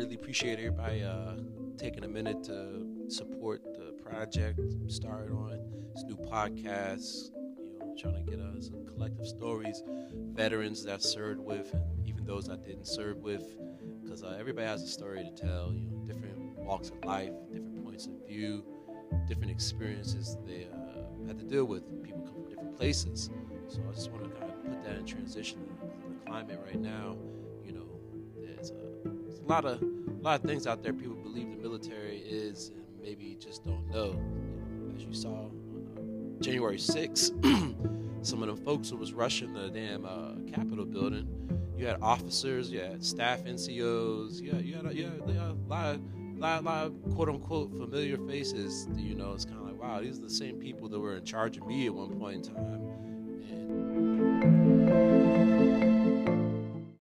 really appreciate everybody uh, taking a minute to support the project. Started on this new podcast, you know, trying to get us some collective stories, veterans that I served with, and even those I didn't serve with, because uh, everybody has a story to tell. You know, different walks of life, different points of view, different experiences they uh, had to deal with. People come from different places, so I just want to kind of put that in transition. The climate right now, you know, there's a, there's a lot of a lot of things out there people believe the military is and maybe just don't know. As you saw on uh, January 6th, some of them folks who was rushing the damn uh, Capitol building. You had officers, you had staff NCOs, you had, you had, had, you had a lot of, lot, lot of quote unquote familiar faces. You know, it's kind of like, wow, these are the same people that were in charge of me at one point in time. And